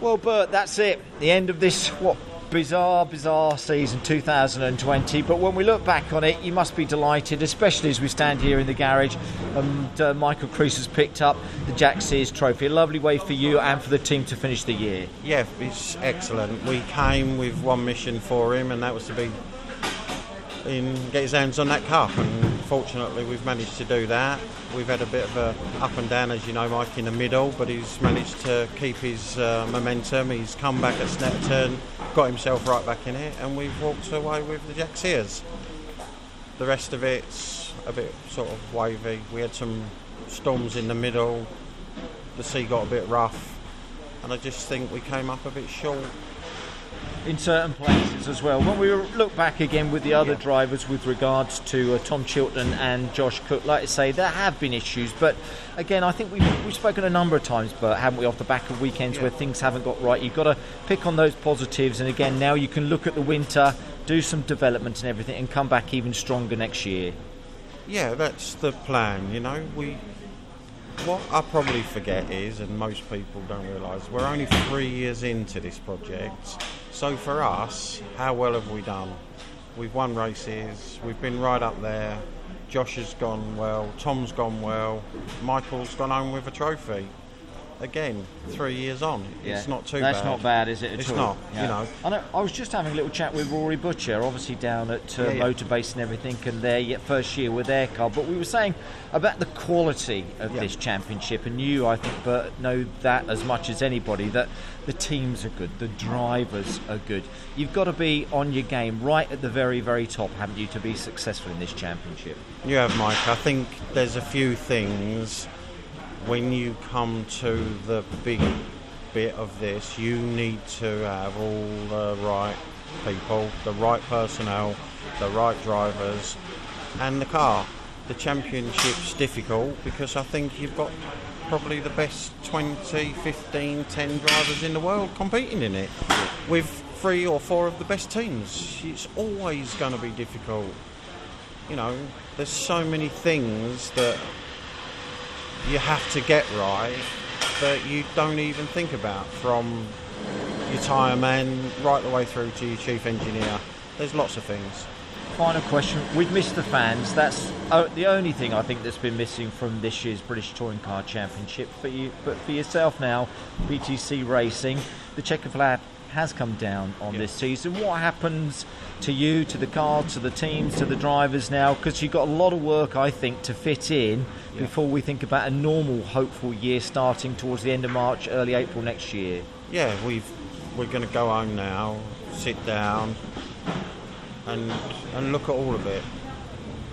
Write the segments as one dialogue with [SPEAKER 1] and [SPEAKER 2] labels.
[SPEAKER 1] Well, Bert, that's it. The end of this what bizarre, bizarre season 2020. But when we look back on it, you must be delighted, especially as we stand here in the garage and uh, Michael Crees has picked up the Jack Sears Trophy. A lovely way for you and for the team to finish the year.
[SPEAKER 2] Yeah, it's excellent. We came with one mission for him, and that was to be in get his hands on that cup. And fortunately, we've managed to do that. We've had a bit of a up and down, as you know, Mike, in the middle, but he's managed to keep his uh, momentum. He's come back at Snetterton, got himself right back in it, and we've walked away with the Jack Sears. The rest of it's a bit sort of wavy. We had some storms in the middle. The sea got a bit rough, and I just think we came up a bit short
[SPEAKER 1] in certain places as well. When we look back again with the other yeah. drivers with regards to uh, Tom Chilton and Josh Cook, like I say, there have been issues. But again, I think we've, we've spoken a number of times, but haven't we, off the back of weekends yeah. where things haven't got right? You've got to pick on those positives. And again, now you can look at the winter, do some development and everything, and come back even stronger next year.
[SPEAKER 2] Yeah, that's the plan. You know, we what I probably forget is, and most people don't realise, we're only three years into this project. So for us, how well have we done? We've won races, we've been right up there. Josh has gone well, Tom's gone well, Michael's gone home with a trophy again, three years on. Yeah. It's not too bad.
[SPEAKER 1] That's
[SPEAKER 2] bad.
[SPEAKER 1] not bad, is it?
[SPEAKER 2] it's all? not. Yeah. You know.
[SPEAKER 1] I know. I was just having a little chat with Rory Butcher, obviously down at uh, yeah, Motorbase and everything, and their first year with their car. But we were saying about the quality of this championship, and you, I think, Bert, know that as much as anybody that the teams are good, the drivers are good. You've got to be on your game right at the very, very top, haven't you, to be successful in this championship?
[SPEAKER 2] You have, Mike. I think there's a few things when you come to the big bit of this, you need to have all the right people, the right personnel, the right drivers, and the car. The championship's difficult because I think you've got probably the best 20, 15, 10 drivers in the world competing in it with three or four of the best teams. It's always going to be difficult. You know, there's so many things that you have to get right that you don't even think about from your tyre man right the way through to your chief engineer. There's lots of things.
[SPEAKER 1] Final question. We've missed the fans. That's uh, the only thing I think that's been missing from this year's British Touring Car Championship. For you, but for yourself now, BTC Racing, the checker flag has come down on this season. What happens to you, to the car, to the teams, to the drivers now? Because you've got a lot of work, I think, to fit in before we think about a normal, hopeful year starting towards the end of March, early April next year.
[SPEAKER 2] Yeah, we've we're going to go home now, sit down, and and look at all of it.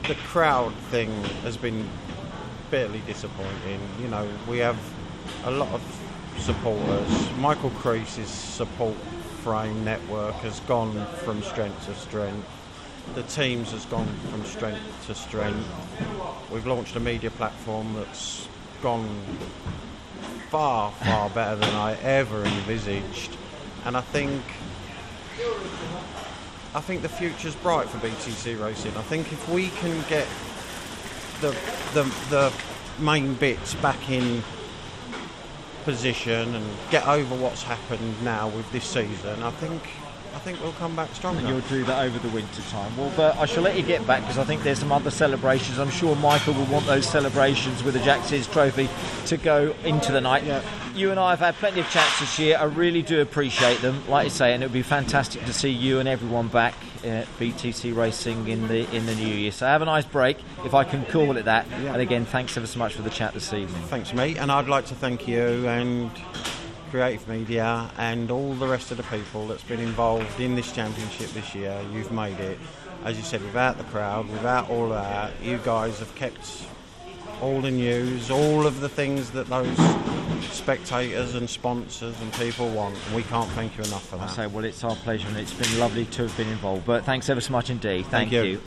[SPEAKER 2] The crowd thing has been bitterly disappointing. You know, we have a lot of supporters. Michael Crees's support frame network has gone from strength to strength. The teams has gone from strength to strength. We've launched a media platform that's gone far, far better than I ever envisaged. And I think I think the future's bright for BTC Racing. I think if we can get the the, the main bits back in position and get over what's happened now with this season, I think I think we'll come back stronger.
[SPEAKER 1] And you'll do that over the winter time. Well, but I shall let you get back because I think there's some other celebrations. I'm sure Michael will want those celebrations with the Jack Sears Trophy to go into the night. Yeah. You and I have had plenty of chats this year. I really do appreciate them, like I say, and it would be fantastic to see you and everyone back at BTC Racing in the in the new year. So have a nice break, if I can call it that. Yeah. And again, thanks ever so much for the chat this evening.
[SPEAKER 2] Thanks, mate. And I'd like to thank you and Creative Media and all the rest of the people that's been involved in this championship this year. You've made it. As you said, without the crowd, without all that, you guys have kept all the news, all of the things that those spectators and sponsors and people want. And we can't thank you enough for that.
[SPEAKER 1] I say, well, it's our pleasure and it's been lovely to have been involved. But thanks ever so much indeed. Thank, thank you. you.